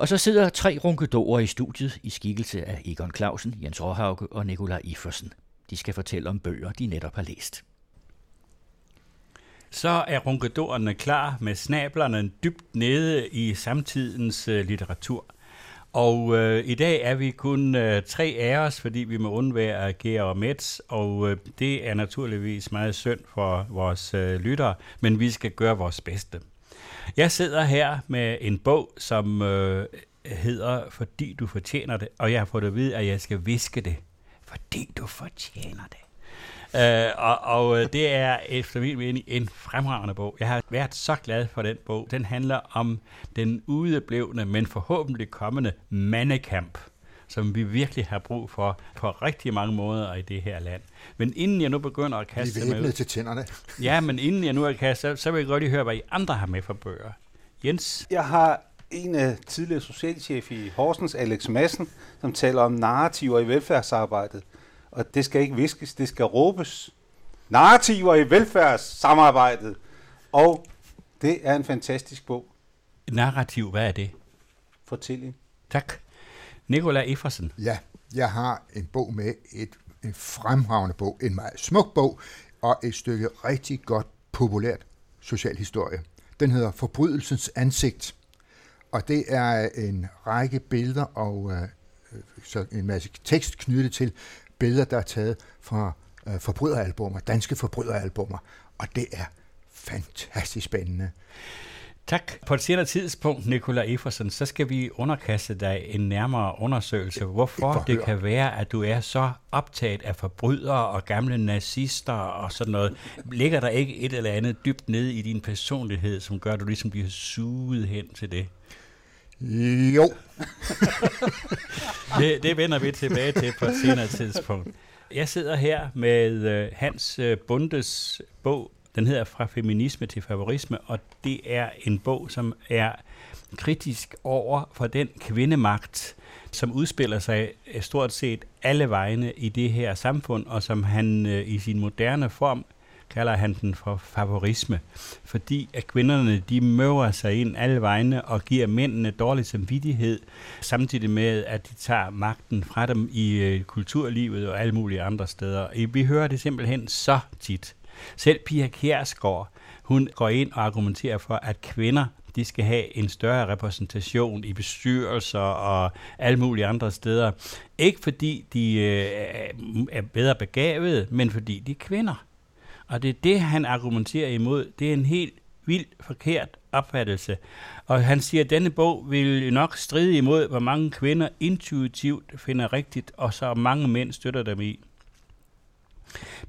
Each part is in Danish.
Og så sidder tre runkedorer i studiet i skikkelse af Egon Clausen, Jens Råhauke og Nikolaj Iversen. De skal fortælle om bøger, de netop har læst. Så er runkedorerne klar med snablerne dybt nede i samtidens øh, litteratur. Og øh, i dag er vi kun øh, tre af os, fordi vi må undvære Gera og Mets, og øh, det er naturligvis meget synd for vores øh, lyttere, men vi skal gøre vores bedste. Jeg sidder her med en bog, som øh, hedder Fordi du fortjener det, og jeg har fået at vide, at jeg skal viske det. Fordi du fortjener det. Øh, og, og øh, det er efter min mening en fremragende bog. Jeg har været så glad for den bog. Den handler om den udeblevne, men forhåbentlig kommende mandekamp, som vi virkelig har brug for på rigtig mange måder i det her land. Men inden jeg nu begynder at kaste mig ud... til tænderne. ja, men inden jeg nu er kastet, så, så vil jeg godt lige høre, hvad I andre har med for bøger. Jens? Jeg har en af tidligere socialchef i Horsens, Alex Madsen, som taler om narrativer i velfærdsarbejdet og det skal ikke viskes, det skal råbes. Narrativer i velfærdssamarbejdet. Og det er en fantastisk bog. Narrativ, hvad er det? Fortælling. Tak. Nikola Effersen. Ja, jeg har en bog med, et, en fremragende bog, en meget smuk bog, og et stykke rigtig godt populært socialhistorie. Den hedder Forbrydelsens ansigt, og det er en række billeder og øh, øh, så en masse tekst knyttet til, billeder, der er taget fra øh, forbryderalbummer, danske forbryderalbummer, og det er fantastisk spændende. Tak. På et senere tidspunkt, Nikolaj Effersen, så skal vi underkaste dig en nærmere undersøgelse, hvorfor det kan være, at du er så optaget af forbrydere og gamle nazister og sådan noget. Ligger der ikke et eller andet dybt nede i din personlighed, som gør, at du ligesom bliver suget hen til det? Jo. det, det vender vi tilbage til på et senere tidspunkt. Jeg sidder her med øh, Hans øh, Bundes bog, den hedder Fra feminisme til favorisme, og det er en bog, som er kritisk over for den kvindemagt, som udspiller sig øh, stort set alle vegne i det her samfund, og som han øh, i sin moderne form kalder han den for favorisme, fordi at kvinderne de møver sig ind alle vegne og giver mændene dårlig samvittighed, samtidig med at de tager magten fra dem i øh, kulturlivet og alle mulige andre steder. Vi hører det simpelthen så tit. Selv Pia Kjærsgaard, hun går ind og argumenterer for, at kvinder de skal have en større repræsentation i bestyrelser og alle mulige andre steder. Ikke fordi de øh, er bedre begavede, men fordi de er kvinder. Og det er det, han argumenterer imod. Det er en helt vildt forkert opfattelse. Og han siger, at denne bog vil nok stride imod, hvor mange kvinder intuitivt finder rigtigt, og så mange mænd støtter dem i.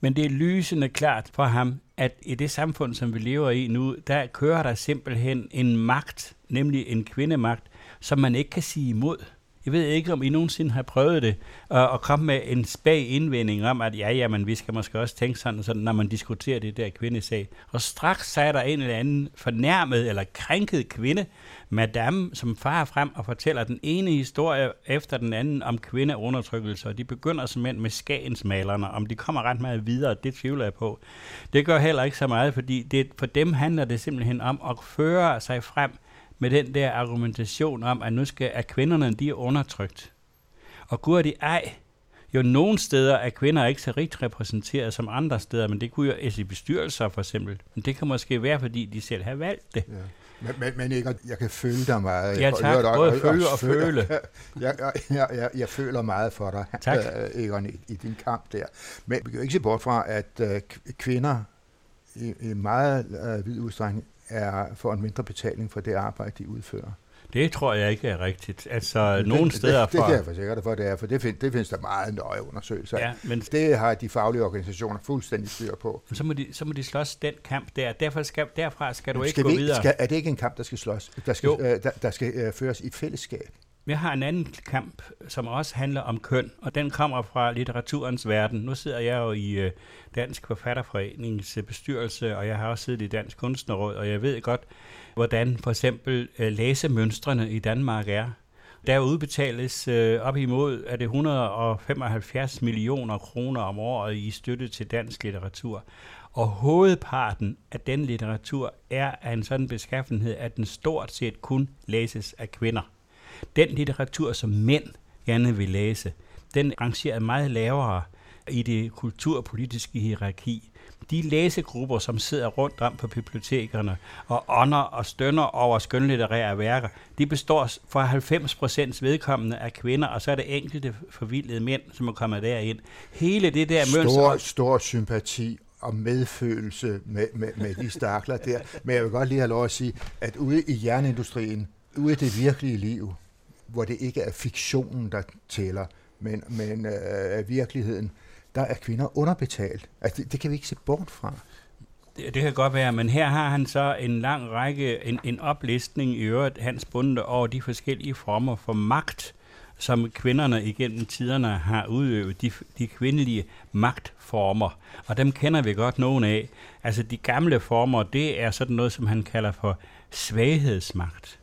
Men det er lysende klart for ham, at i det samfund, som vi lever i nu, der kører der simpelthen en magt, nemlig en kvindemagt, som man ikke kan sige imod. Jeg ved ikke, om I nogensinde har prøvet det, øh, og, og komme med en spag indvending om, at ja, jamen, vi skal måske også tænke sådan, sådan, når man diskuterer det der kvindesag. Og straks så er der en eller anden fornærmet eller krænket kvinde, madame, som farer frem og fortæller den ene historie efter den anden om kvindeundertrykkelse, og de begynder simpelthen med skagensmalerne. Om de kommer ret meget videre, det tvivler jeg på. Det gør heller ikke så meget, fordi det, for dem handler det simpelthen om at føre sig frem med den der argumentation om, at nu skal at kvinderne de er undertrykt. Og gud de ej, jo nogle steder er kvinder ikke så rigt repræsenteret som andre steder, men det kunne jo altså i bestyrelser for eksempel. Men det kan måske være, fordi de selv har valgt det. Ja. Men, men, men ikke, jeg kan føle dig meget. Ja tak, jeg, både føle og, og føle. Jeg, jeg, jeg, jeg, jeg føler meget for dig, tak. Uh, Egon, i, i din kamp der. Men vi kan jo ikke se bort fra, at uh, kvinder i, i meget uh, vid udstrækning er for en mindre betaling for det arbejde, de udfører. Det tror jeg ikke er rigtigt. Altså, det, nogle steder det, det, det kan jeg forsikre dig for, det er, for det, find, det findes der meget nøje undersøgelser ja, men Det har de faglige organisationer fuldstændig styr på. Så må de, så må de slås den kamp der. Derfor skal, derfra skal du skal ikke gå videre. Skal, er det ikke en kamp, der skal slås? Der skal, øh, der, der skal øh, føres i fællesskab? Jeg har en anden kamp, som også handler om køn, og den kommer fra litteraturens verden. Nu sidder jeg jo i øh, Dansk Forfatterforenings øh, bestyrelse, og jeg har også siddet i Dansk Kunstnerråd, og jeg ved godt, hvordan for eksempel øh, læsemønstrene i Danmark er. Der udbetales øh, op imod er det 175 millioner kroner om året i støtte til dansk litteratur. Og hovedparten af den litteratur er af en sådan beskaffenhed, at den stort set kun læses af kvinder den litteratur, som mænd gerne vil læse, den rangerer meget lavere i det kulturpolitiske hierarki. De læsegrupper, som sidder rundt om på bibliotekerne og ånder og stønner over skønlitterære værker, de består for 90 procents vedkommende af kvinder, og så er det enkelte forvildede mænd, som er kommet derind. Hele det der Stor, stor sympati og medfølelse med, med, med de stakler der. Men jeg vil godt lige have lov at sige, at ude i jernindustrien, ude i det virkelige liv, hvor det ikke er fiktionen, der tæller, men, men øh, virkeligheden, der er kvinder underbetalt. Altså, det, det kan vi ikke se bort fra. Det, det kan godt være, men her har han så en lang række, en, en oplistning i øvrigt, hans bunde over de forskellige former for magt, som kvinderne igennem tiderne har udøvet, de, de kvindelige magtformer. Og dem kender vi godt nogen af. Altså de gamle former, det er sådan noget, som han kalder for svaghedsmagt.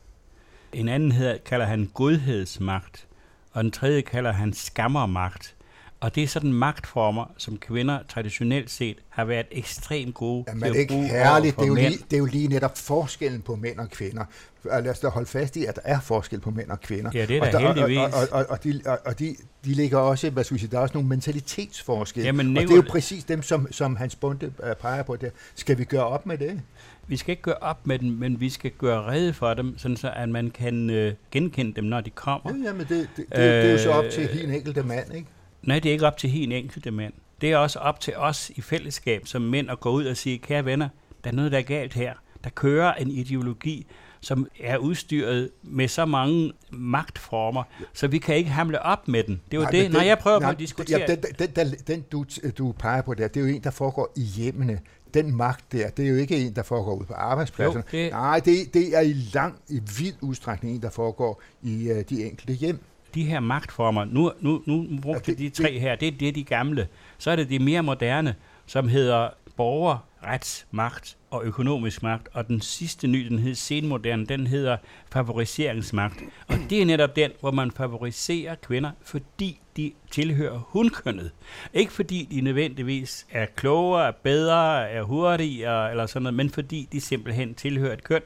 En anden hedder, kalder han godhedsmagt, og den tredje kalder han skammermagt. Og det er sådan magtformer, som kvinder traditionelt set har været ekstremt gode Jamen, til at ikke bruge herligt. Det er, jo lige, det er jo lige netop forskellen på mænd og kvinder. Og lad os da holde fast i, at der er forskel på mænd og kvinder. Ja, det er og der og, heldigvis. Og, og, og, og, de, og, og de, de ligger også, hvad skal vi sige, der er også nogle mentalitetsforskelle. Jamen, og det er jo Nicol- præcis dem, som, som Hans Bunde øh, peger på der. Skal vi gøre op med det? Vi skal ikke gøre op med dem, men vi skal gøre rede for dem, sådan så at man kan øh, genkende dem, når de kommer. Ja, jamen det, det, det, det er jo så op til Øh, hin enkelte mand, ikke? Nej, det er ikke op til en enkelte mand. Det er også op til os i fællesskab som mænd at gå ud og sige, kære venner, der er noget, der er galt her. Der kører en ideologi, som er udstyret med så mange magtformer, så vi kan ikke hamle op med den. Det er jo Nej, det, men når jeg prøver nej, på at diskutere. Ja, den, den, den, den du, du peger på der, det er jo en, der foregår i hjemmene. Den magt der, det er jo ikke en, der foregår ud på arbejdspladserne. Jo, det- Nej, det, det er i lang, i vild udstrækning en, der foregår i uh, de enkelte hjem. De her magtformer, nu, nu, nu brugte Ja, ja, det- de tre her, det er det, de gamle. Så er det de mere moderne, som hedder borger, retsmagt og økonomisk magt. Og den sidste ny, den hedder senmoderne, den hedder favoriseringsmagt. Og det er netop den, hvor man favoriserer kvinder, fordi de tilhører hundkønnet. Ikke fordi de nødvendigvis er klogere, er bedre, er hurtigere eller sådan noget, men fordi de simpelthen tilhører et køn,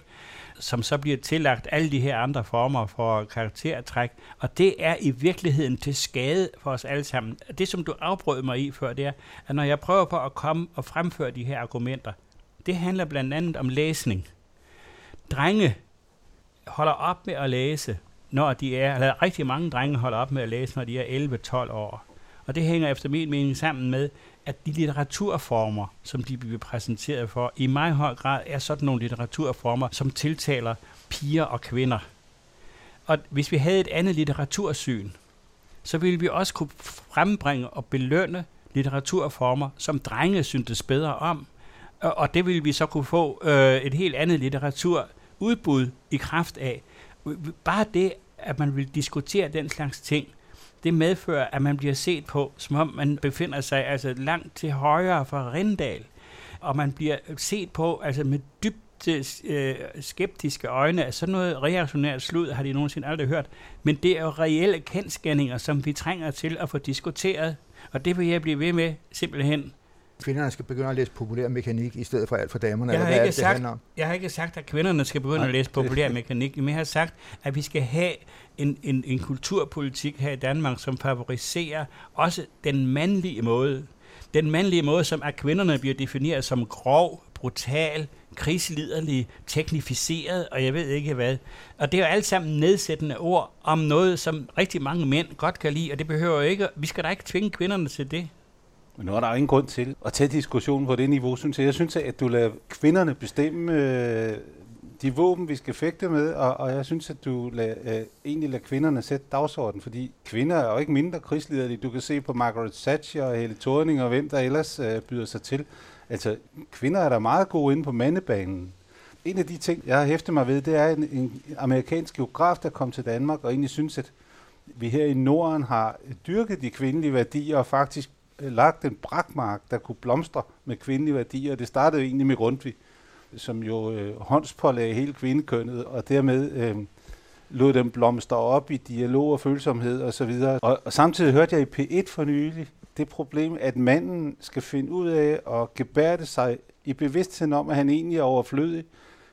som så bliver tillagt alle de her andre former for karaktertræk. Og det er i virkeligheden til skade for os alle sammen. Det, som du afbrød mig i før, det er, at når jeg prøver på at komme og fremføre de her argumenter, det handler blandt andet om læsning. Drenge holder op med at læse, når de er, eller rigtig mange drenge holder op med at læse, når de er 11-12 år. Og det hænger efter min mening sammen med, at de litteraturformer, som de bliver præsenteret for, i meget høj grad er sådan nogle litteraturformer, som tiltaler piger og kvinder. Og hvis vi havde et andet litteratursyn, så ville vi også kunne frembringe og belønne litteraturformer, som drenge syntes bedre om. Og, og det ville vi så kunne få øh, et helt andet litteraturudbud i kraft af. Bare det, at man vil diskutere den slags ting, det medfører, at man bliver set på, som om man befinder sig altså langt til højre for Rindal, og man bliver set på altså med dybt øh, skeptiske øjne, at sådan noget reaktionært slud har de nogensinde aldrig hørt. Men det er jo reelle kendskærninger, som vi trænger til at få diskuteret, og det vil jeg blive ved med simpelthen. Kvinderne skal begynde at læse populær mekanik, i stedet for alt for damerne. Jeg har, eller hvad ikke det, det sagt, handler om? jeg har ikke sagt, at kvinderne skal begynde Nej, at læse det- populær mekanik, men jeg har sagt, at vi skal have en, en, en kulturpolitik her i Danmark, som favoriserer også den mandlige måde. Den mandlige måde, som at kvinderne bliver defineret som grov, brutal, krigsliderlig, teknificeret, og jeg ved ikke hvad. Og det er jo alt sammen nedsættende ord om noget, som rigtig mange mænd godt kan lide, og det behøver ikke, vi skal da ikke tvinge kvinderne til det. Men nu er der jo ingen grund til at tage diskussionen på det niveau, synes jeg. Jeg synes, at du lader kvinderne bestemme øh, de våben, vi skal fægte med, og, og jeg synes, at du lader, øh, egentlig lader kvinderne sætte dagsordenen, fordi kvinder er jo ikke mindre krigsliderlige. Du kan se på Margaret Thatcher og Helle Thorning og hvem der ellers øh, byder sig til. Altså, kvinder er der meget gode inde på mandebanen. En af de ting, jeg har hæftet mig ved, det er en, en amerikansk geograf, der kom til Danmark og egentlig synes, at vi her i Norden har dyrket de kvindelige værdier og faktisk Øh, lagt en brakmark, der kunne blomstre med kvindelige værdier. Det startede egentlig med Grundtvig, som jo øh, håndspålagde hele kvindekønnet, og dermed øh, lod dem blomstre op i dialog og følsomhed osv. Og, og samtidig hørte jeg i P1 for nylig det problem, at manden skal finde ud af at gebærde sig i bevidstheden om, at han egentlig er overflødig,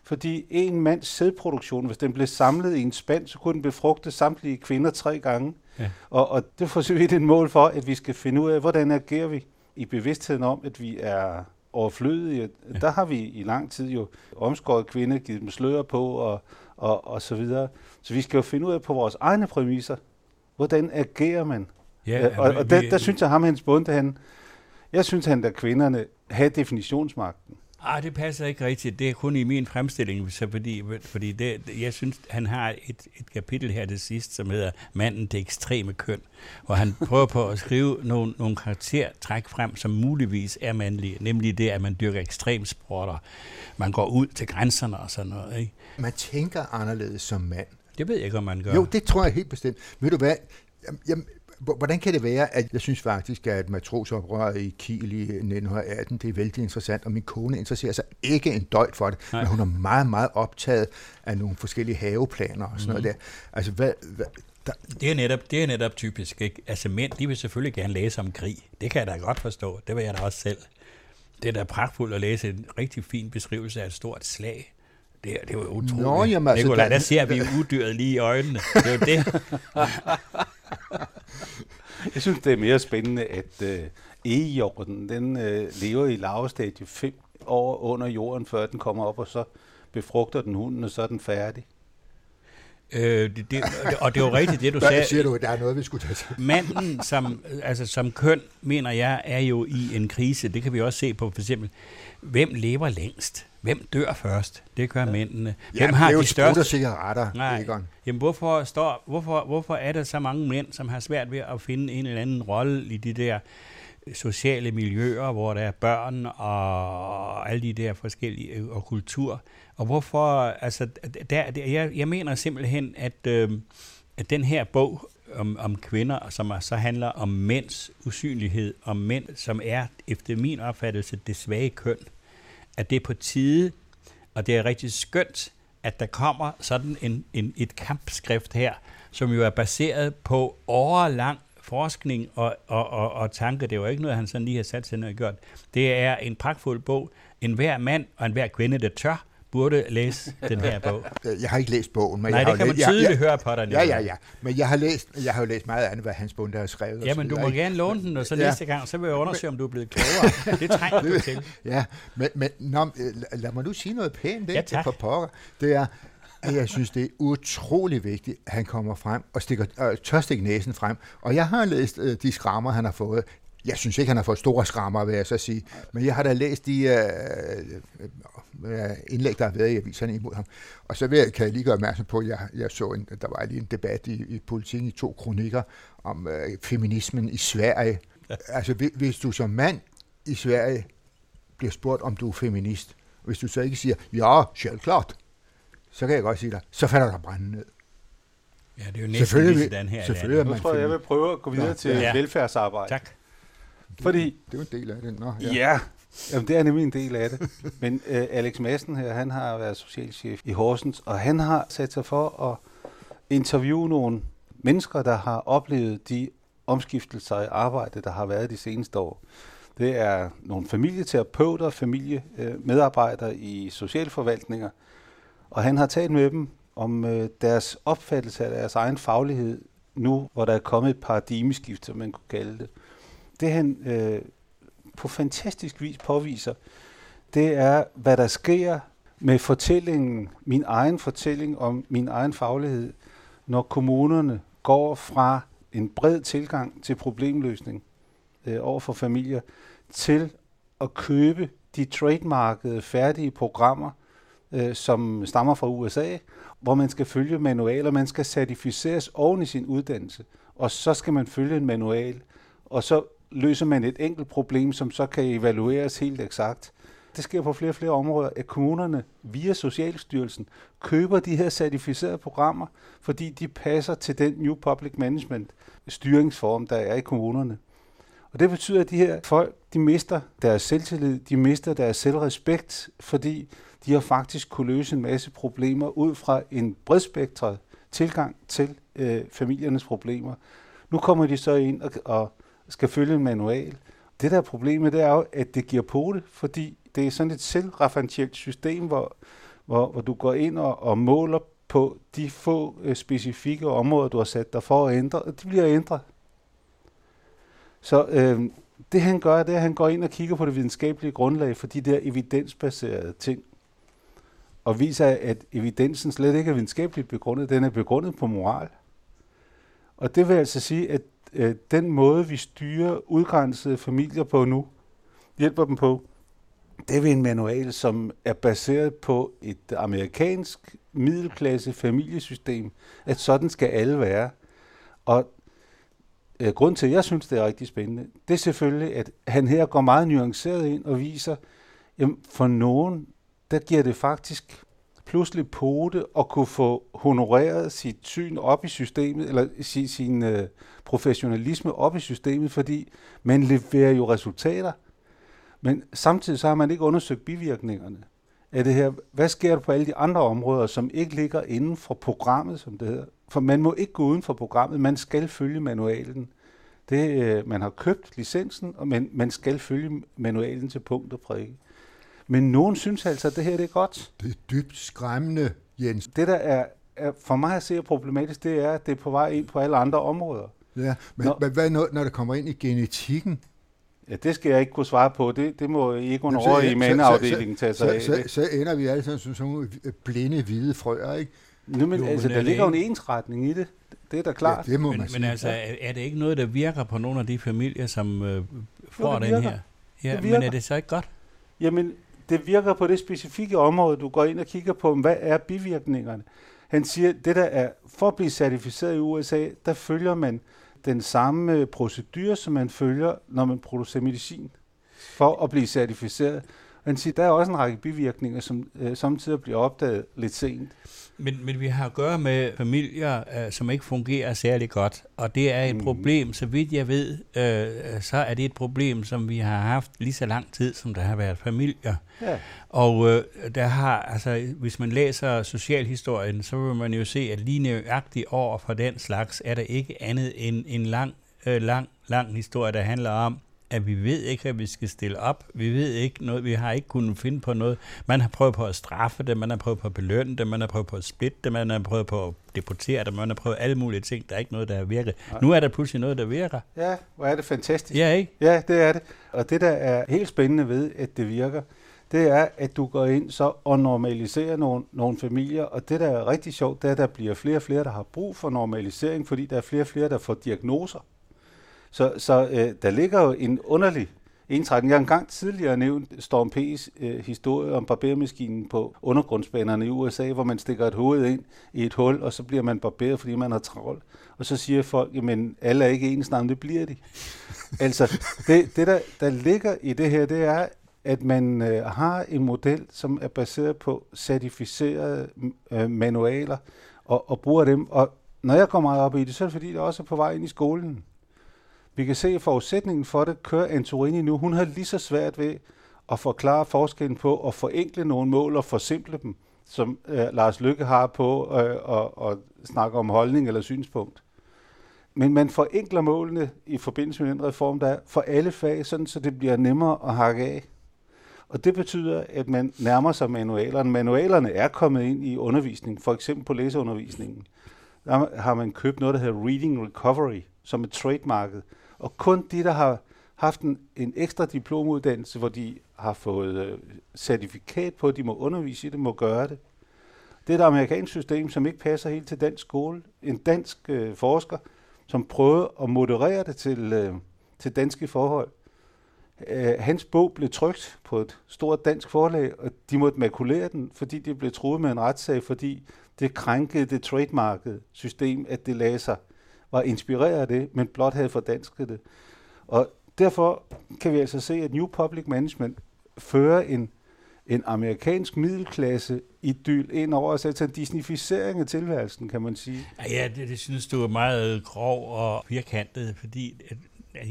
Fordi en mands sædproduktion, hvis den blev samlet i en spand, så kunne den befrugte samtlige kvinder tre gange. Ja. Og, og det får så vidt et mål for, at vi skal finde ud af, hvordan agerer vi i bevidstheden om, at vi er overflødige. Ja. Der har vi i lang tid jo omskåret kvinder, givet dem slør på og, og, og så videre. Så vi skal jo finde ud af på vores egne præmisser, hvordan agerer man? Ja, Ja, og, og der, der synes jeg, ham Hans Bunde, han, jeg synes, han der kvinderne have definitionsmagten. Ah, det passer ikke rigtigt. Det er kun i min fremstilling, så fordi, fordi det, jeg synes, han har et, et kapitel her til sidst, som hedder Manden det ekstreme køn, hvor han prøver på at skrive nogle, nogle karaktertræk frem, som muligvis er mandlige, nemlig det, at man dyrker ekstremsporter. Man går ud til grænserne og sådan noget. Ikke? Man tænker anderledes som mand. Det ved jeg ikke, om man gør. Jo, det tror jeg helt bestemt. Ved du hvad? Jamen, hvordan kan det være, at jeg synes faktisk, at matrosoprøret i Kiel i 1918, det er vældig interessant, og min kone interesserer sig ikke en døjt for det, Nej. men hun er meget, meget optaget af nogle forskellige haveplaner og sådan mm. noget der. Altså, hvad, hvad, der, Det er netop, det er netop typisk. Ikke? Altså mænd, de vil selvfølgelig gerne læse om krig. Det kan jeg da godt forstå. Det vil jeg da også selv. Det er da pragtfuldt at læse en rigtig fin beskrivelse af et stort slag. Det, er- det jo utroligt. Nå, jamen, altså, Nicolaj, der- der ser vi udyret lige i øjnene. Det er jo det. Jeg synes, det er mere spændende, at øh, egejorden, den øh, lever i lavestadie fem år under jorden, før den kommer op, og så befrugter den hunden, og så er den færdig. Øh, det, det, og det er jo rigtigt, det du sagde. siger du, der er noget, vi skulle tage til? Manden som, altså, som køn, mener jeg, er jo i en krise. Det kan vi også se på for eksempel, hvem lever længst? Hvem dør først? Det gør mændene. Hvem Ja, har det er jo de største cigaretter, Nej. Egon. Jamen, hvorfor, står, hvorfor, hvorfor er der så mange mænd, som har svært ved at finde en eller anden rolle i de der sociale miljøer, hvor der er børn og alle de der forskellige øh, og kultur? Og hvorfor, altså, der, der, jeg, jeg mener simpelthen, at, øh, at den her bog om, om kvinder, som så handler om mænds usynlighed, om mænd, som er, efter min opfattelse, det svage køn, at det er på tide, og det er rigtig skønt, at der kommer sådan en, en, et kampskrift her, som jo er baseret på årelang forskning og, og, og, og tanke. Det er jo ikke noget, han sådan lige har sat sig ned og gjort. Det er en pragtfuld bog. En hver mand og en hver kvinde, der tør, burde læse den her bog. Jeg har ikke læst bogen, men Nej, jeg har det kan jo man læst, jeg, tydeligt jeg, høre på dig. Ja, ja, ja. Men jeg har, læst, jeg har jo læst meget andet, hvad Hans Bunde har skrevet. Ja, men du må ikke? gerne låne den, og så Ja. næste gang, så vil jeg undersøge, om du er blevet klogere. Det trænger du til. Ja, men, men nå, øh, lad- mig nu sige noget pænt, Ja, ikke? tak. for pokker. Det er, at jeg synes, det er utrolig vigtigt, at han kommer frem og stikker, øh, tør stikke næsen frem. Og jeg har læst øh, de skrammer, han har fået. Jeg synes ikke, han har fået store skrammer, vil jeg så sige. Men jeg har da læst de øh, øh, indlæg, der har været i aviserne imod ham. Og så vil jeg, kan jeg lige gøre opmærksom på, at jeg, jeg så en, der var lige en debat i, i politikken i to kronikker om øh, feminismen i Sverige. Altså, hvis- hvis du som mand i Sverige bliver spurgt, om du er feminist, og hvis du så ikke siger, ja, selvklart, så kan jeg godt sige dig, så falder der brænde ned. Ja, det er jo næsten lige sådan her selvfølgelig man tror jeg, jeg vil prøve at gå videre Nå, til ja. velfærdsarbejde. Tak. Fordi Det er jo en del af det. Nå, Ja, ja jamen, det er nemlig en del af det. Men øh, Alex Madsen her, han har været socialchef i Horsens, og han har sat sig for at interviewe nogle mennesker, der har oplevet de omskiftelser i arbejde, der har været de seneste år. Det er nogle familieterapeuter, familiemedarbejdere i socialforvaltninger, og han har talt med dem om øh, deres opfattelse af deres egen faglighed nu, hvor der er kommet et paradigmeskift, som man kunne kalde det. Det han øh, på fantastisk vis påviser, det er, hvad der sker med fortællingen, min egen fortælling om min egen faglighed, når kommunerne går fra en bred tilgang til problemløsning øh, over for familier, til at købe de trademarkede færdige programmer, øh, som stammer fra USA, hvor man skal følge manualer, man skal certificeres oven i sin uddannelse, og så skal man følge en manual, og så løser man et enkelt problem, som så kan evalueres helt eksakt. Det sker på flere og flere områder, at kommunerne via Socialstyrelsen køber de her certificerede programmer, fordi de passer til den New Public Management styringsform, der er i kommunerne. Og det betyder, at de her folk, de mister deres selvtillid, de mister deres selvrespekt, fordi de har faktisk kunne løse en masse problemer ud fra en bredspektret tilgang til øh, familiernes problemer. Nu kommer de så ind og, og skal følge en manual. Det der er problemet, det er jo, at det giver på det, fordi det er sådan et selvreferentielt system, hvor, hvor, hvor du går ind og, og måler på de få øh, specifikke områder, du har sat dig for at ændre, og de bliver ændret. Så øh, det han gør, det er, at han går ind og kigger på det videnskabelige grundlag for de der evidensbaserede ting, og viser, at evidensen slet ikke er videnskabeligt begrundet, den er begrundet på moral. Og det vil altså sige, at øh, den måde, vi styrer udgrænsede familier på nu, hjælper dem på, det er en manual, som er baseret på et amerikansk middelklasse familiesystem, at sådan skal alle være. Og øh, grund til, at jeg synes, det er rigtig spændende, det er selvfølgelig, at han her går meget nuanceret ind og viser, jamen for nogen, der giver det faktisk pludselig pote at kunne få honoreret sit syn op i systemet, eller sin, sin øh, professionalisme op i systemet, fordi man leverer jo resultater. Men samtidig så har man ikke undersøgt bivirkningerne af det her. Hvad sker der på alle de andre områder, som ikke ligger inden for programmet, som det hedder? For man må ikke gå uden for programmet, man skal følge manualen. Det, øh, man har købt licensen, og man, man skal følge manualen til punkt og prikke. Men nogen synes altså, at det her det er godt. Det er dybt skræmmende, Jens. Det, der er, er for mig at se problematisk, det er, at det er på vej ind på alle andre områder. Ja, men, når, men hvad når, når det kommer ind i genetikken? Ja, det skal jeg ikke kunne svare på. Det, det må Egon over i mandeafdelingen tage sig af. Så, så, så ender vi alle sammen som sådan nogle blinde hvide frøer, ikke? Nu, men, jo, altså, men der ligger jo en ensretning i det. Det er da klart. Ja, det må men, man men sige. altså, er, er det ikke noget, der virker på nogle af de familier, som øh, får jo, den her? Ja, Det men er det så ikke godt? Jamen, det virker på det specifikke område, du går ind og kigger på, hvad er bivirkningerne. Han siger, det der er, for at blive certificeret i USA, der følger man den samme procedur, procedure, som man følger, når man producerer medicin, for at blive certificeret. Han siger, der er også en række bivirkninger, som øh, samtidig bliver opdaget lidt sent. Men, men vi har at gøre med familier, øh, som ikke fungerer særlig godt, og det er et Mm. problem, så vidt jeg ved, øh, så er det et problem, som vi har haft lige så lang tid, som der har været familier. Ja. Og øh, der har, altså, hvis man læser socialhistorien, så vil man jo se, at lige nøjagtigt over for den slags, er der ikke andet end en lang, øh, lang, lang historie, der handler om, at vi ved ikke, at vi skal stille op. Vi ved ikke noget, vi har ikke kunnet finde på noget. Man har prøvet på at straffe det, man har prøvet på at belønne det, man har prøvet på at splitte det, man har prøvet på at deportere det, man har prøvet alle mulige ting. Der er ikke noget, der har virket. Nej. Nu er der pludselig noget, der virker. Ja, hvor er det fantastisk. Ja, ikke? Ja, det er det. Og det, der er helt spændende ved, at det virker, det er, at du går ind så og normaliserer nogle, nogle familier, og det, der er rigtig sjovt, det er, at der bliver flere og flere, der har brug for normalisering, fordi der er flere og flere, der får diagnoser. Så, så øh, der ligger jo en underlig ensretning. Jeg har engang tidligere nævnt Storm P's øh, historie om barbermaskinen på undergrundsbanerne i USA, hvor man stikker et hoved ind i et hul, og så bliver man barberet, fordi man har travlt. Og så siger folk, jamen alle er ikke ens navn, det bliver de. altså, det, det der, der ligger i det her, det er, at man øh, har en model, som er baseret på certificerede øh, manualer, og, og bruger dem. Og når jeg kommer meget op i det, så er det fordi, det også er på vej ind i skolen. Vi kan se, at forudsætningen for det kører Antorini nu. Hun har lige så svært ved at forklare forskellen på at forenkle nogle mål og forsimple dem, som øh, Lars Lykke har på øh, at, at snakke om holdning eller synspunkt. Men man forenkler målene i forbindelse med den reform, der er for alle fag, sådan så det bliver nemmere at hakke af. Og det betyder, at man nærmer sig manualerne. Manualerne er kommet ind i undervisning, for eksempel på læseundervisningen. Der har man købt noget, der hedder Reading Recovery, som er trademarket. Og kun de, der har haft en, en ekstra diplomuddannelse, hvor de har fået øh, certifikat på, at de må undervise i det, må gøre det. Det er et amerikansk system, som ikke passer helt til dansk skole. En dansk øh, forsker, som prøvede at moderere det til, øh, til danske forhold. Øh, hans bog blev trykt på et stort dansk forlag, og de måtte makulere den, fordi de blev truet med en retssag, fordi det krænkede det trademarket system, at det lagde sig, var inspireret af det, men blot havde fordansket det. Og derfor kan vi altså se, at New Public Management fører en, en amerikansk middelklasse idyl ind over os, altså en disnificering af tilværelsen, kan man sige. Ja, det, det synes du er meget grov og firkantet, fordi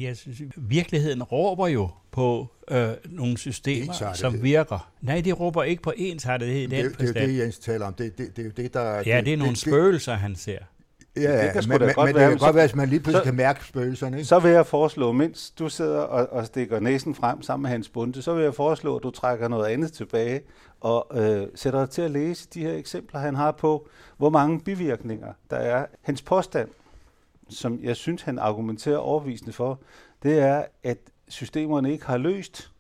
jeg synes, virkeligheden råber jo på øh, nogle systemer, som virker. Nej, de råber ikke på ensartethed i Det, den det, det er jo forstand. det, Jens taler om. Det, det, det er jo det, der... Ja, det er nogle det, spøgelser, han ser. Ja, det kan men, da men, godt men være, det kan godt være, at man lige pludselig så- kan mærke spøgelserne. Ikke? Så vil jeg foreslå, mens du sidder og, og stikker næsen frem sammen med Hans Bunde, så vil jeg foreslå, at du trækker noget andet tilbage og øh, sætter dig til at læse de her eksempler, han har på, hvor mange bivirkninger der er. Hans påstand, som jeg synes, han argumenterer overvisende for, det er, at systemerne ikke har løst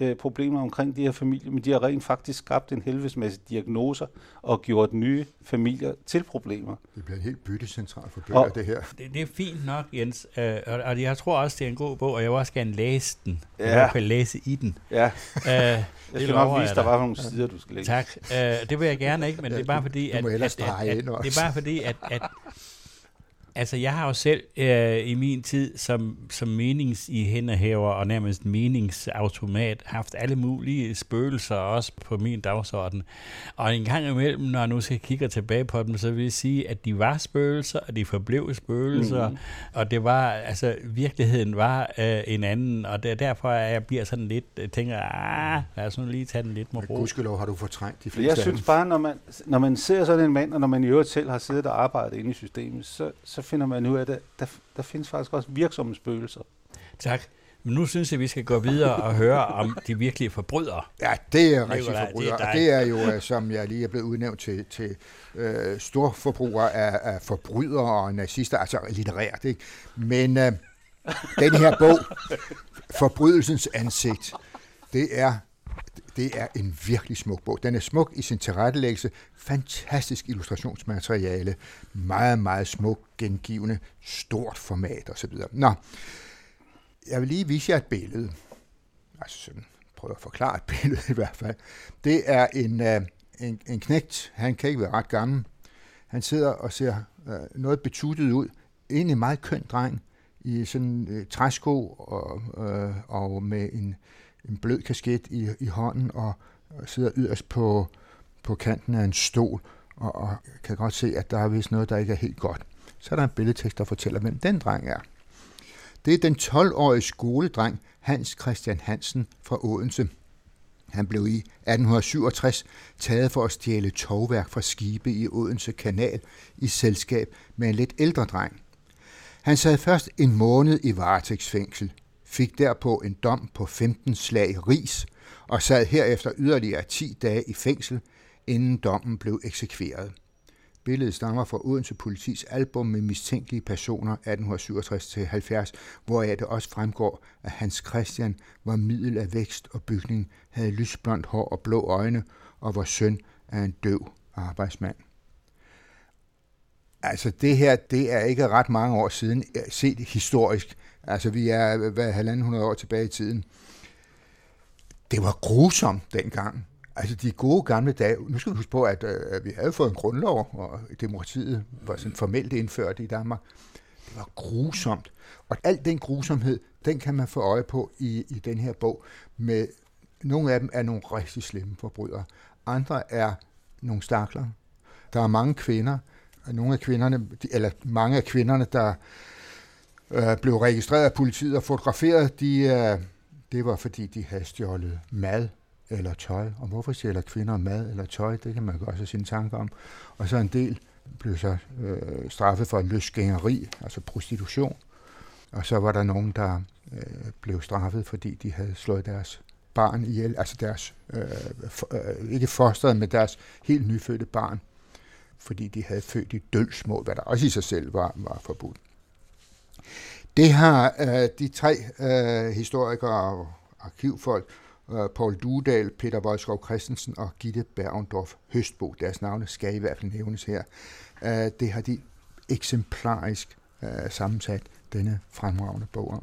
øh, problemer omkring de her familier, men de har rent faktisk skabt en helvedes masse diagnoser og gjort nye familier til problemer. Det bliver en helt byttecentral for bøger, Og- det her. Det, det er fint nok, Jens. Øh, og, og jeg tror også, det er en god bog, og jeg vil også gerne læse den. Ja. Hvert fald læse i den. Ja, Øh, jeg skal nok jeg vise dig, hvad nogle sider, du skal læse. Tak. Øh, det vil jeg gerne ikke, men Ja, det er bare fordi, du at, må at, at, at, ind det er bare fordi, at, at Altså, jeg har jo selv øh, i min tid som, som meningsihændehaver og nærmest meningsautomat haft alle mulige spøgelser også på min dagsorden. Og en gang imellem, når jeg nu skal kigge tilbage på dem, så vil jeg sige, at de var spøgelser, og de forblev spøgelser, mm. og det var, altså, virkeligheden var øh, en anden, og det er derfor, at jeg bliver sådan lidt, jeg tænker, ah, lad os nu lige tage den lidt med ro. gudskelov har du fortrængt de fleste jeg synes bare, når man, når man ser sådan en mand, og når man i øvrigt selv har siddet og arbejdet inde i systemet, så, så finder man ud af, at der, der, der findes faktisk også virksomme spøgelser. Tak. Men nu synes jeg, vi skal gå videre og høre om de virkelige forbrydere. Ja, det er rigtig Nikolaj, det er det er jo, øh, som jeg lige er blevet udnævnt til, til øh, storforbrugere af, af forbrydere og nazister, altså litterært. Ikke? Men øh, den her bog, Forbrydelsens ansigt, det er, det er en virkelig smuk bog. Den er smuk i sin tilrettelæggelse, fantastisk illustrationsmateriale, meget, meget smuk, gengivende, stort format osv. Nå, jeg vil lige vise jer et billede. Altså sådan, prøve at forklare et billede i hvert fald. Det er en, øh, en, en knægt, han kan ikke være ret gammel. Han sidder og ser øh, noget betuttet ud. Egentlig en meget køn dreng i sådan øh, træsko og, øh, og med en, en blød kasket i, i hånden og, og sidder yderst på, på kanten af en stol og, og kan godt se, at der er vist noget, der ikke er helt godt. Så er der en billedtekst, der fortæller, hvem den dreng er. Det er den 12-årige skoledreng Hans Christian Hansen fra Odense. Han blev i 1867 taget for at stjæle togværk fra skibe i Odense Kanal i selskab med en lidt ældre dreng. Han sad først en måned i varetægtsfængsel, fik derpå en dom på 15 slag ris og sad herefter yderligere 10 dage i fængsel, inden dommen blev eksekveret. Billedet stammer fra Odense Politis album med mistænkelige personer 1867-70, hvoraf det også fremgår, at Hans Christian var middel af vækst og bygning, havde lysblondt hår og blå øjne og var søn af en døv arbejdsmand. Altså det her, det er ikke ret mange år siden set historisk. Altså vi er hvad, halvanden hundrede år tilbage i tiden. Det var grusomt dengang. Altså de gode gamle dage, nu skal vi huske på, at øh, vi havde fået en grundlov, og demokratiet var sådan formelt indført i Danmark. Det var grusomt. Og al den grusomhed, den kan man få øje på i, i den her bog. Med nogle af dem er nogle rigtig slemme forbrydere. Andre er nogle stakler. Der er mange kvinder, og nogle af kvinderne, eller mange af kvinderne, der øh, blev registreret af politiet og fotograferet, de, øh, det var fordi, de havde stjålet mad eller tøj. Og hvorfor stjæler kvinder mad eller tøj? Det kan man godt have sine tanker om. Og så en del blev så øh, straffet for løsgængeri, altså prostitution. Og så var der nogen, der øh, blev straffet, fordi de havde slået deres barn ihjel, altså deres, øh, for, øh, ikke fosteret, men deres helt nyfødte barn, fordi de havde født i dølsmål, hvad der også i sig selv var, var forbudt. Det har øh, de tre øh, historikere og arkivfolk, øh, Paul Dudal, Peter Voldskov Christensen og Gitte Bergendorf Høstbo, deres navne skal i hvert fald nævnes her, øh, det har de eksemplarisk øh, sammensat denne fremragende bog om.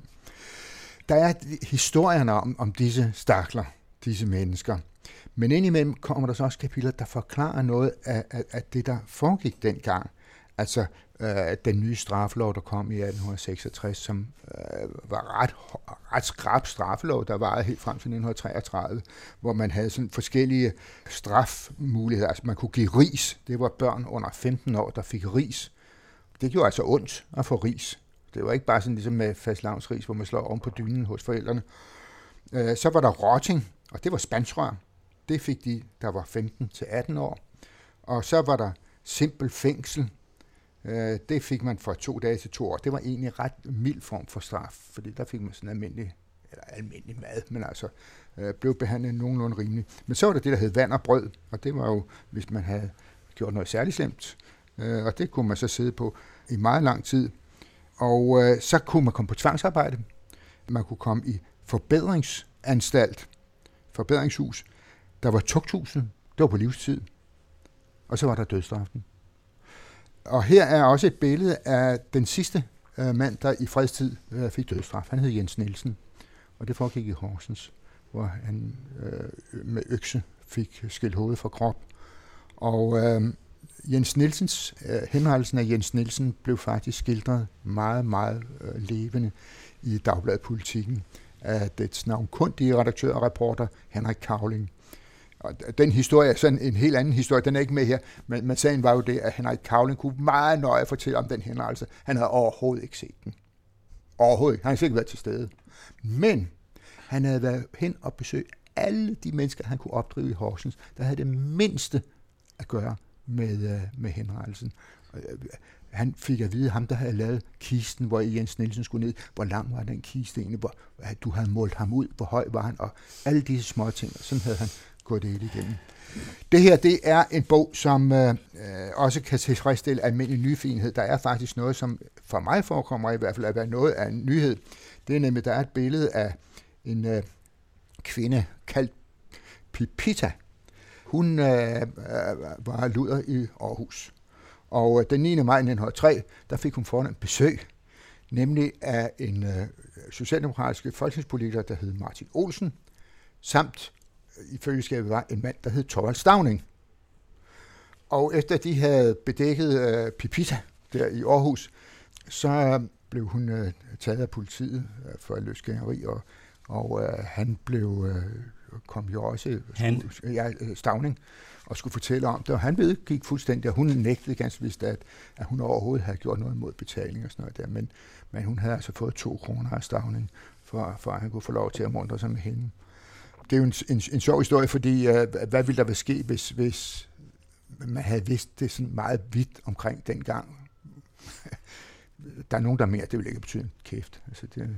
Der er historierne om, om disse stakler, disse mennesker, men indimellem kommer der så også kapitler, der forklarer noget af, af, af det, der foregik dengang. Altså øh, den nye straffelov, der kom i 1866, som øh, var ret, ret skrab straffelov, der var helt frem til 1933, hvor man havde sådan forskellige strafmuligheder. Altså man kunne give ris. Det var børn under 15 år, der fik ris. Det gjorde altså ondt at få ris. Det var ikke bare sådan ligesom med fastlavnsris, hvor man slår oven på dynen hos forældrene. Øh, så var der rotting, og det var spansrør. Det fik de, der var 15 til 18 år. Og så var der simpel fængsel. Øh, det fik man fra to dage til to år. Det var egentlig en ret mild form for straf, fordi der fik man sådan almindelig, eller almindelig mad, men altså øh, blev behandlet nogenlunde rimeligt. Men så var der det, der hed vand og brød, og det var jo, hvis man havde gjort noget særligt slemt, øh, og det kunne man så sidde på i meget lang tid. Og øh, så kunne man komme på tvangsarbejde, man kunne komme i forbedringsanstalt, forbedringshus. Der var tugthuset, det var på livstid, og så var der dødstraften. Og her er også et billede af den sidste øh, mand, der i fredstid øh, fik dødsstraf. Han hed Jens Nielsen, og det foregik i Horsens, hvor han øh, med økse fik skilt hovedet fra krop. Og øh, Jens Nielsens, øh, henrettelsen af Jens Nielsen blev faktisk skildret meget, meget øh, levende i Dagbladet Politikken af dets navnkundige redaktør og reporter Henrik Kavling. Og den historie er sådan en helt anden historie, den er ikke med her, men, men sagen var jo det, at Henrik Kavling kunne meget nøje fortælle om den henrettelse. Han havde overhovedet ikke set den. Overhovedet ikke. Han havde ikke været til stede. Men han havde været hen og besøgt alle de mennesker, han kunne opdrive i Horsens, der havde det mindste at gøre med, øh, med henrettelsen. Øh, han fik at vide, ham der havde lavet kisten, hvor Jens Nielsen skulle ned, hvor lang var den kiste egentlig, hvor at du havde målt ham ud, hvor høj var han, og alle disse små ting. Sådan havde han gået det hele igennem. Det her, det er en bog, som øh, øh også kan tilfredsstille almindelig nyfinhed. Der er faktisk noget, som for mig forekommer i hvert fald at være noget af en nyhed. Det er nemlig, der er et billede af en øh, kvinde kaldt Pipita. Hun øh, øh var luder i Aarhus. Og øh, den 9. maj 1903, der fik hun foran besøg, nemlig af en øh, socialdemokratisk folketingspolitiker, der hed Martin Olsen, samt i følgeskabet var en mand, der hed Torvald Stavning. Og efter de havde bedækket øh, Pipita der i Aarhus, så blev hun øh, taget af politiet øh, for løsgængeri, og, og øh, han blev øh, kom jo også han. ja, øh, Stavning og skulle fortælle om det, og han ved, gik fuldstændig, og hun nægtede ganske vist, at, at hun overhovedet havde gjort noget mod betaling og sådan noget der, men, men hun havde altså fået to kroner af Stavning, for, for at han kunne få lov til at mundre sig med hende. Det er jo en, en, en sjov historie, fordi uh, hvad ville der være ske, hvis, hvis man havde vidst det sådan meget vidt omkring dengang? der er nogen, der er mere, det vil ikke betyde en kæft. Altså det,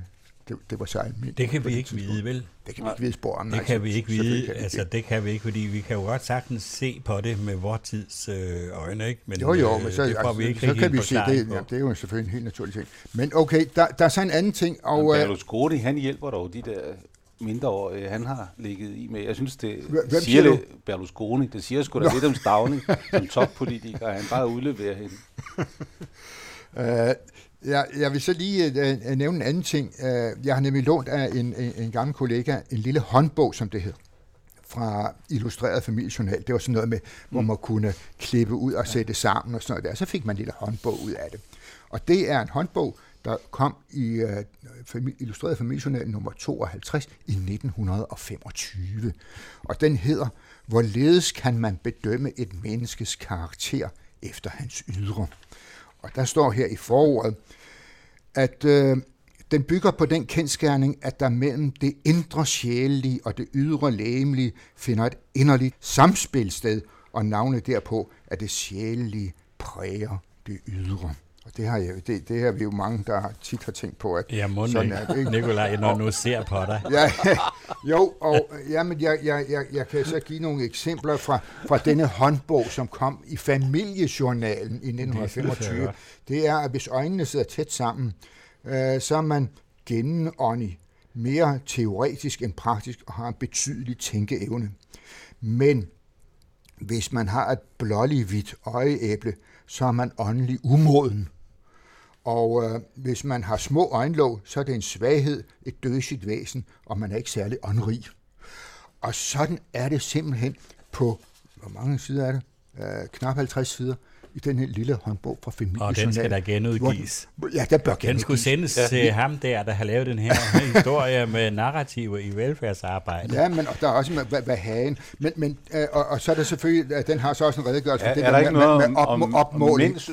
det, det var så almindeligt. Det kan vi ikke vide, vel? Det kan vi ikke vide spor om. Det nej, kan vi ikke vide, kan altså det kan vi ikke, fordi vi kan jo godt sagtens se på det med vores tids øh, øjne, ikke? Men, jo, jo, men øh, så, det altså, vi ikke så kan vi se, det, ja, det er jo selvfølgelig en helt naturlig ting. Men okay, der, der er så en anden ting. Og, men øh, Berlusconi, han hjælper dog de der mindreårige, han har ligget i med. Jeg synes, det Hvem siger det, Berlusconi, det siger sgu da lidt om Stavning som toppolitiker, han bare udleverer hende. Uh, Ja, jeg vil så lige uh, nævne en anden ting. Uh, jeg har nemlig lånt af en, en, en gammel kollega en lille håndbog, som det hed, fra Illustreret Familiejournal. Det var sådan noget med, hvor mm. man kunne klippe ud og sætte sammen og sådan noget der. Så fik man en lille håndbog ud af det. Og det er en håndbog, der kom i uh, Illustreret Familiejournal nummer 52 i 1925. Og den hedder, hvorledes kan man bedømme et menneskes karakter efter hans ydre? Og der står her i forordet, at øh, den bygger på den kendskærning, at der mellem det indre sjælelige og det ydre læmelige finder et inderligt samspil sted, og navnet derpå, at det sjælelige præger det ydre. Og det har, jeg, det, det har vi jo mange, der tit har tænkt på, at ja, sådan er det. Ikke? Nikolaj, når nu ser på dig. ja, jo, og jamen, jeg, jeg, jeg, jeg kan så give nogle eksempler fra, fra denne håndbog, som kom i familiejournalen i 1925. Det er, at hvis øjnene sidder tæt sammen, øh, så er man gennemåndig mere teoretisk end praktisk og har en betydelig tænkeevne. Men hvis man har et blåligt hvidt øjeæble, så er man åndelig umoden. Og øh, hvis man har små øjenlåg, så er det en svaghed, et dødsigt væsen, og man er ikke særlig åndrig. Og sådan er det simpelthen på, hvor mange sider er det? Øh, knap 50 sider i den her lille håndbog fra familien. Og den skal der genudgives. Hvor, ja, den bør Den skulle sendes ja. til ham der, der har lavet den her historie med narrativer i velfærdsarbejde. Ja, men og der er også med, hvad, hvad hagen. Men, men, øh, og, og, så er der selvfølgelig, at den har så også en redegørelse ja, for det er der, der ikke med, noget med op, om, opmåling. Om mænds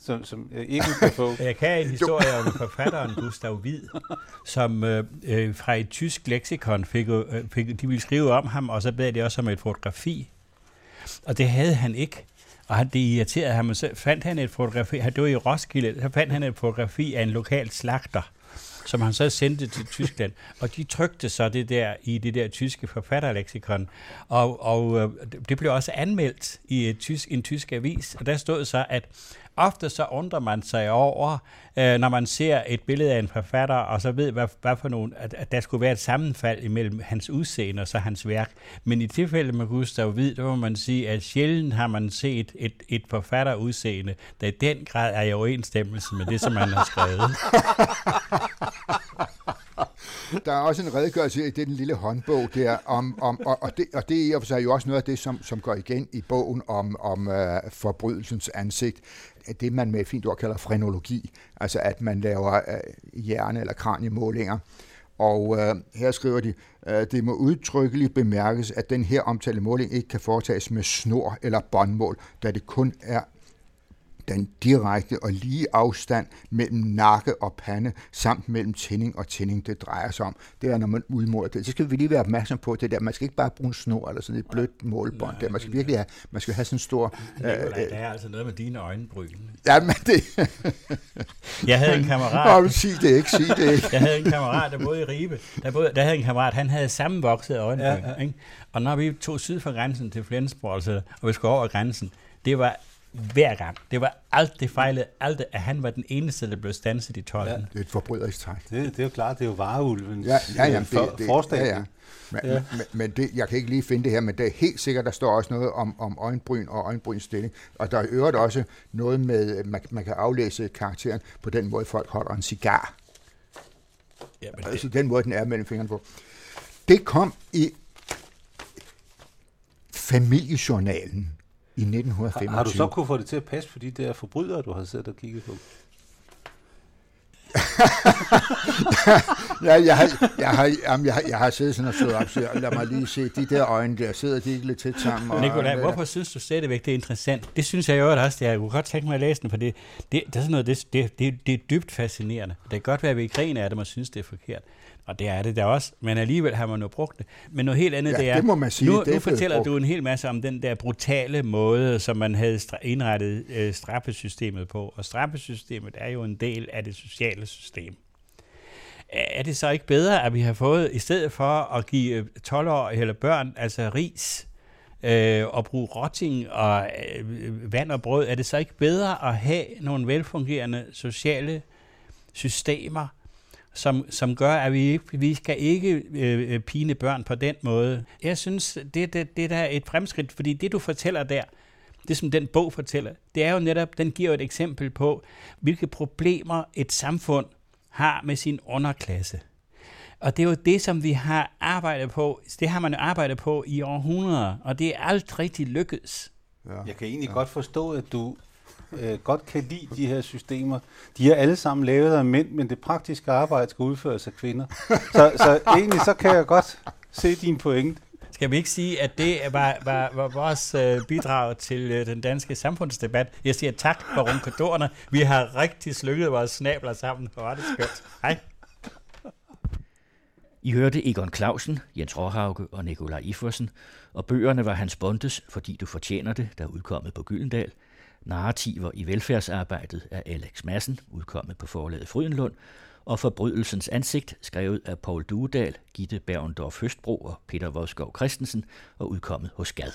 som, som ikke kan få. Jeg kan en historie om forfatteren Gustav Hvid, som øh, øh, fra et tysk leksikon fik, øh, fik, de ville skrive om ham, og så bad de også om et fotografi. Og det havde han ikke. Og han, det irriterede ham, så fandt han et fotografi, han det var i Roskilde, så fandt han et fotografi af en lokal slagter, som han så sendte til Tyskland. Og de trykte så det der i det der tyske forfatterleksikon. Og, og øh, det blev også anmeldt i et tysk, en tysk avis, og der stod så, at ofte så undrer man sig over, øh, når man ser et billede af en forfatter, og så ved, hvad, hvad for nogen, at, at der skulle være et sammenfald imellem hans udseende og så hans værk. Men i tilfælde med Gustav Hvid, der må man sige, at sjældent har man set et, et forfatterudseende, der i den grad er i overensstemmelse med det, som man har skrevet. Der er også en redegørelse i den lille håndbog der, om, om, og, og, det, og det er i og for sig jo også noget af det, som, som går igen i bogen om, om øh, forbrydelsens ansigt. Det, man med et fint ord kalder frenologi, altså at man laver øh, hjerne- eller kraniemålinger. Og øh, her skriver de, øh, det må udtrykkeligt bemærkes, at den her omtalte måling ikke kan foretages med snor eller båndmål, da det kun er den direkte og lige afstand mellem nakke og pande, samt mellem tænding og tænding, det drejer sig om. Det er, når man udmåler det. Så skal vi lige være opmærksom på det der. Man skal ikke bare bruge en snor eller sådan et blødt målbånd. Der. Man skal virkelig have, man skal have sådan en stor... Nikolaj, øh, der er altså noget med dine øjenbryn. Ja, men det... jeg havde en kammerat... Nå, sig det ikke, sig det ikke. jeg havde en kammerat, der boede i Ribe. Der, boede, der havde en kammerat, han havde sammenvoksede øjenbryn. Ja, ja. Ikke? Og når vi tog syd for grænsen til Flensborg, altså, og vi skulle over grænsen, det var hver gang. Det var alt, det fejlede alt, at han var den eneste, der blev stanset i tolden. Ja. Det er et forbryderisk træk. Det, det er jo klart, det er jo vareulvens ja, ja, jamen, for, det, det, Ja, ja. Men, ja. men, men det, jeg kan ikke lige finde det her, men det er helt sikkert, der står også noget om, om øjenbryn og øjenbryns stilling. Og der er øvrigt også noget med, man, man kan aflæse karakteren på den måde, folk holder en cigar. Ja, men altså det... den måde, den er mellem fingrene på. Det kom i familiejournalen i 1925. Har, har du så kunne få det til at passe for de der forbrydere, du har siddet og kigget på? ja, jeg har, jeg, har, jamen, jeg, har, jeg har siddet sådan og stået op, så lad mig lige se, de der øjne der, sidder de ikke lidt tæt sammen? Og, Nikolaj, hvorfor synes du stadigvæk, det er interessant? Det synes jeg jo også, jeg kunne godt tænke mig at læse den, for det, det, det, er sådan noget, det, det, det, det er dybt fascinerende. Det kan godt være, at vi griner af det, man synes, det er forkert. Og det er det der også, men alligevel har man jo brugt det. Men noget helt andet, ja, det er, det må man sige, nu, det nu fortæller brugt. du en hel masse om den der brutale måde, som man havde indrettet øh, straffesystemet på. Og straffesystemet er jo en del af det sociale system. Er det så ikke bedre, at vi har fået, i stedet for at give 12 år eller børn, altså ris, øh, og bruge rotting og øh, vand og brød, er det så ikke bedre at have nogle velfungerende sociale systemer, som, som gør, at vi, vi skal ikke øh, øh, pine børn på den måde. Jeg synes, det, det, det der er et fremskridt, fordi det du fortæller der, det som den bog fortæller, det er jo netop, den giver et eksempel på, hvilke problemer et samfund har med sin underklasse. Og det er jo det, som vi har arbejdet på. Det har man jo arbejdet på i århundreder, og det er alt rigtig lykkedes. Ja. Jeg kan egentlig ja. godt forstå, at du øh, godt kan lide de her systemer. De er alle sammen lavet af mænd, men det praktiske arbejde skal udføres af kvinder. Så, så egentlig så kan jeg godt se din point. Skal vi ikke sige, at det var, var, var vores øh, bidrag til øh, den danske samfundsdebat? Jeg siger tak for runkadorerne. Vi har rigtig slykket vores snabler sammen. Hvor var det skønt. Hej. I hørte Egon Clausen, Jens Råhauke og Nikolaj Iforsen, og bøgerne var Hans Bondes, fordi du fortjener det, der er udkommet på Gyldendal – Narrativer i velfærdsarbejdet af Alex Madsen, udkommet på forlaget Frydenlund, og Forbrydelsens ansigt, skrevet af Paul Duedal, Gitte Bergendorf Høstbro og Peter Vodskov Christensen og udkommet hos Gad.